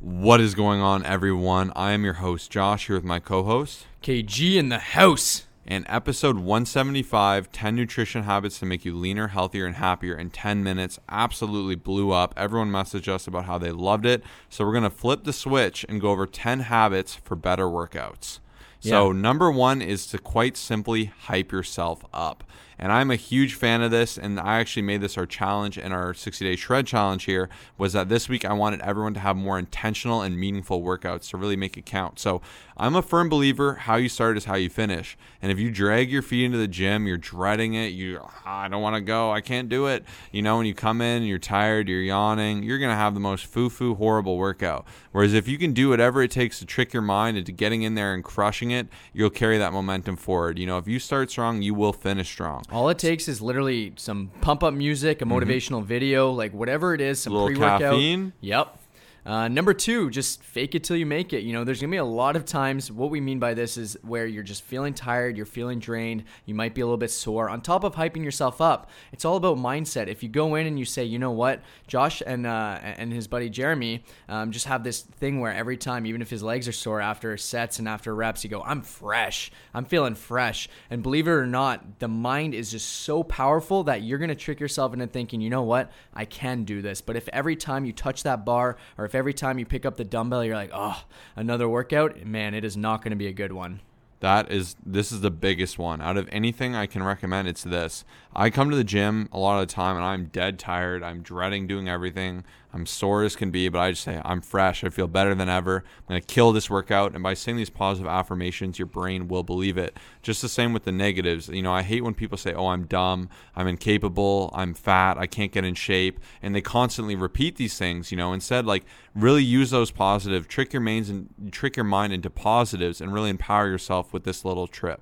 What is going on, everyone? I am your host, Josh, here with my co host. KG in the house. And episode 175 10 nutrition habits to make you leaner, healthier, and happier in 10 minutes absolutely blew up. Everyone messaged us about how they loved it. So, we're going to flip the switch and go over 10 habits for better workouts. So, Yeah. number one is to quite simply hype yourself up. And I'm a huge fan of this. And I actually made this our challenge in our 60 day shred challenge here was that this week I wanted everyone to have more intentional and meaningful workouts to really make it count. So I'm a firm believer how you start is how you finish. And if you drag your feet into the gym, you're dreading it, you "Ah, I don't want to go, I can't do it. You know, when you come in, you're tired, you're yawning, you're gonna have the most foo-foo horrible workout. Whereas if you can do whatever it takes to trick your mind into getting in there and crushing it, you'll carry that momentum forward. You know, if you start strong, you will finish strong. All it takes is literally some pump up music, a motivational video, like whatever it is, some Mm-hmm. Pre workout. Yep. Uh, number two, just fake it till you make it. You know, there's gonna be a lot of times. What we mean by this is where you're just feeling tired, you're feeling drained, you might be a little bit sore. On top of hyping yourself up, it's all about mindset. If you go in and you say, you know what, Josh and uh, and his buddy Jeremy um, just have this thing where every time, even if his legs are sore after sets and after reps, you go, I'm fresh, I'm feeling fresh. And believe it or not, the mind is just so powerful that you're gonna trick yourself into thinking, you know what, I can do this. But if every time you touch that bar or if every time you pick up the dumbbell, you're like, oh, another workout, man, it is not going to be a good one. That is this is the biggest one. Out of anything I can recommend, it's this. I come to the gym a lot of the time and I'm dead tired. I'm dreading doing everything. I'm sore as can be, but I just say I'm fresh. I feel better than ever. I'm gonna kill this workout. And by saying these positive affirmations, your brain will believe it. Just the same with the negatives. You know, I hate when people say, "Oh, I'm dumb. I'm incapable. I'm fat. I can't get in shape," and they constantly repeat these things. You know, instead, like really use those positive, trick your minds and trick your mind into positives, and really empower yourself with this little trip.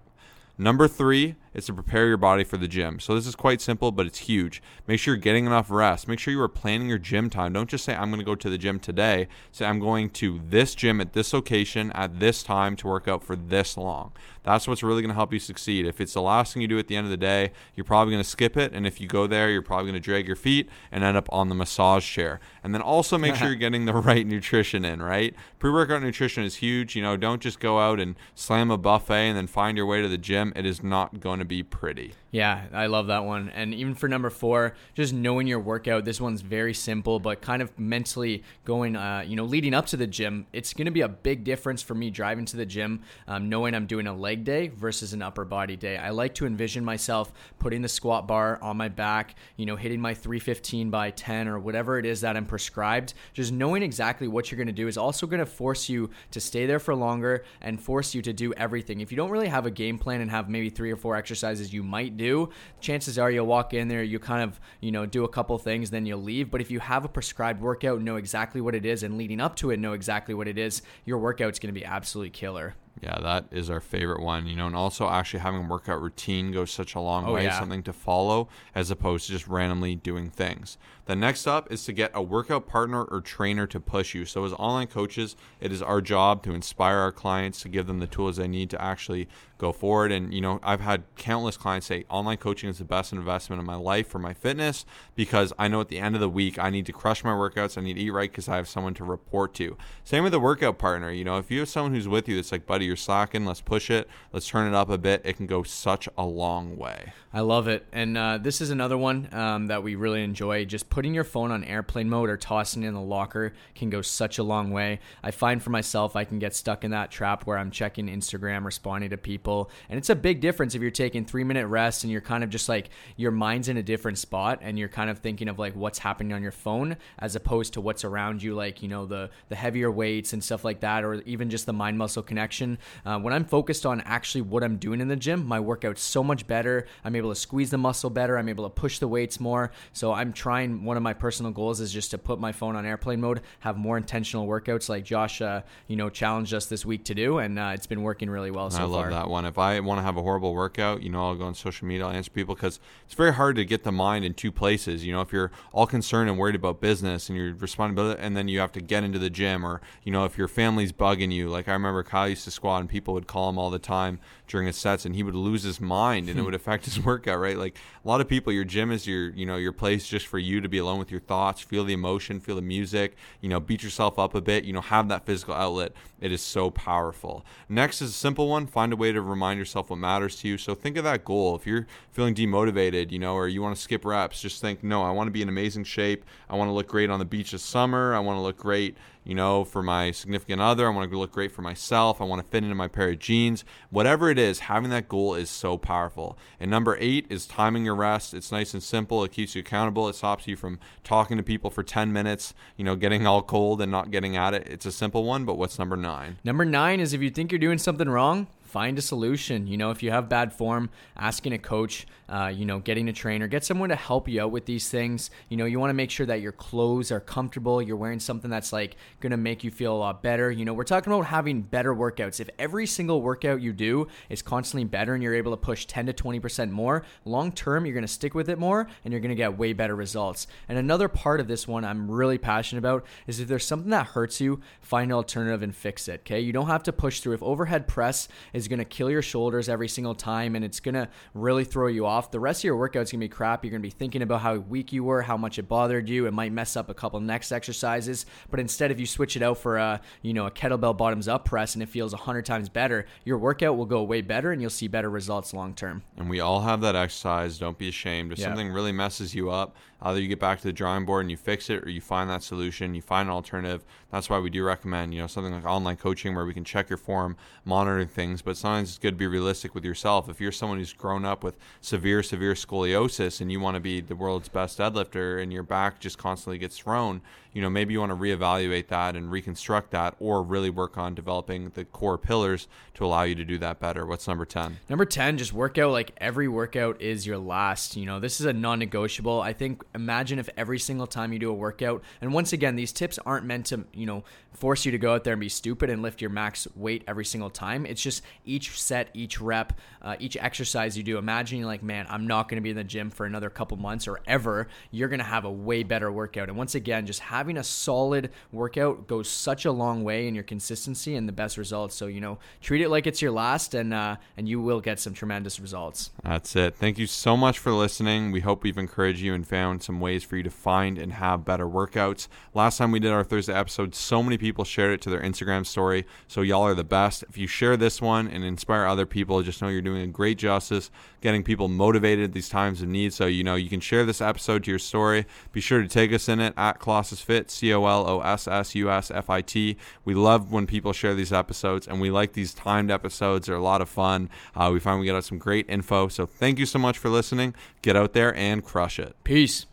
Number three is to prepare your body for the gym. So this is quite simple, but it's huge. Make sure you're getting enough rest. Make sure you are planning your gym time. Don't just say, I'm going to go to the gym today. Say, I'm going to this gym at this location at this time to work out for this long. That's what's really going to help you succeed. If it's the last thing you do at the end of the day, you're probably going to skip it. And if you go there, you're probably going to drag your feet and end up on the massage chair. And then also make sure you're getting the right nutrition in, right? Pre workout nutrition is huge. You know, don't just go out and slam a buffet and then find your way to the gym. It is not going to be pretty. Yeah, I love that one. And even for number four, just knowing your workout. This one's very simple, but kind of mentally going, uh, you know, leading up to the gym. It's going to be a big difference for me driving to the gym, um, knowing I'm doing a leg day versus an upper body day. I like to envision myself putting the squat bar on my back, you know, hitting my 315 by 10 or whatever it is that I'm prescribed. Just knowing exactly what you're going to do is also going to force you to stay there for longer and force you to do everything. If you don't really have a game plan and have maybe three or four exercises you might do, chances are you'll walk in there, you kind of, you know, do a couple things, then you'll leave. But if you have a prescribed workout, know exactly what it is, and leading up to it, know exactly what it is, your workout's going to be absolutely killer. Yeah, that is our favorite one, you know, and also actually having a workout routine goes such a long Oh, way, yeah. something to follow as opposed to just randomly doing things. The next up is to get a workout partner or trainer to push you. So, as online coaches, it is our job to inspire our clients to give them the tools they need to actually go forward. And, you know, I've had countless clients say online coaching is the best investment in my life for my fitness because I know at the end of the week I need to crush my workouts, I need to eat right because I have someone to report to. Same with a workout partner. You know, if you have someone who's with you that's like, buddy, you're slacking, let's push it, let's turn it up a bit, it can go such a long way. I love it. And uh, this is another one um, that we really enjoy. Just putting your phone on airplane mode or tossing it in the locker can go such a long way. I find for myself, I can get stuck in that trap where I'm checking Instagram, responding to people. And it's a big difference if you're taking three minute rests and you're kind of just like, your mind's in a different spot and you're kind of thinking of like what's happening on your phone as opposed to what's around you, like, you know, the, the heavier weights and stuff like that, or even just the mind muscle connection. Uh, when I'm focused on actually what I'm doing in the gym, my workout's so much better. I'm able to squeeze the muscle better. I'm able to push the weights more. So I'm trying. One of my personal goals is just to put my phone on airplane mode, have more intentional workouts, like Josh, uh, you know, challenged us this week to do, and uh, it's been working really well so I love far. that one. If I want to have a horrible workout, you know, I'll go on social media, I'll answer people because it's very hard to get the mind in two places. You know, if you're all concerned and worried about business and you're responding about it, and then you have to get into the gym, or you know, if your family's bugging you, like I remember Kyle used to squat, and people would call him all the time during his sets, and he would lose his mind, and it would affect his workout. Right? Like a lot of people, your gym is your you know your place just for you to be alone with your thoughts, feel the emotion, feel the music. You know, beat yourself up a bit. You know, have that physical outlet. It is so powerful. Next is a simple one. Find a way to remind yourself what matters to you. So think of that goal. If you're feeling demotivated, you know, or you want to skip reps, just think, no, I want to be in amazing shape. I want to look great on the beach this summer. I want to look great you know, for my significant other. I want to look great for myself. I want to fit into my pair of jeans. Whatever it is, having that goal is so powerful. And number eight is timing your rest. It's nice and simple. It keeps you accountable. It stops you from talking to people for 10 minutes, you know, getting all cold and not getting at it. It's a simple one, but what's number nine? Number nine is if you think you're doing something wrong, find a solution. You know, if you have bad form, asking a coach, uh, you know, getting a trainer, get someone to help you out with these things. You know, you want to make sure that your clothes are comfortable. You're wearing something that's like going to make you feel a lot better. You know, we're talking about having better workouts. If every single workout you do is constantly better and you're able to push 10 to 20% more, long term, you're going to stick with it more and you're going to get way better results. And another part of this one I'm really passionate about is if there's something that hurts you, find an alternative and fix it. Okay. You don't have to push through. If overhead press is is going to kill your shoulders every single time and it's going to really throw you off. The rest of your workout's going to be crap. You're going to be thinking about how weak you were, how much it bothered you. It might mess up a couple next exercises, but instead if you switch it out for a, you know, a kettlebell bottoms up press and it feels 100 times better, your workout will go way better and you'll see better results long term. And we all have that exercise. Don't be ashamed. If yeah. something really messes you up, either you get back to the drawing board and you fix it or you find that solution, you find an alternative. That's why we do recommend, you know, something like online coaching where we can check your form, monitor things, but sometimes it's good to be realistic with yourself. If you're someone who's grown up with severe, severe scoliosis and you want to be the world's best deadlifter and your back just constantly gets thrown, you know, maybe you want to reevaluate that and reconstruct that or really work on developing the core pillars to allow you to do that better. What's number 10? Number 10, just work out like every workout is your last. You know, this is a non negotiable. I think imagine if every single time you do a workout, and once again, these tips aren't meant to, you know, force you to go out there and be stupid and lift your max weight every single time. It's just each set, each rep, uh, each exercise you do. Imagine you're like, man, I'm not going to be in the gym for another couple months or ever. You're going to have a way better workout. And once again, just having a solid workout goes such a long way in your consistency and the best results. So, you know, treat it like it's your last and, uh, and you will get some tremendous results. That's it. Thank you so much for listening. We hope we've encouraged you and found some ways for you to find and have better workouts. Last time we did our Thursday episode, so many people shared it to their Instagram story. So y'all are the best. If you share this one and inspire other people, just know you're doing a great justice getting people motivated at these times of need. So, you know, you can share this episode to your story. Be sure to take us in it at Colossus Fit, C O L O S S U S F I T. We love when people share these episodes and we like these timed episodes. They're a lot of fun. Uh, we find we get out some great info. So, thank you so much for listening. Get out there and crush it. Peace.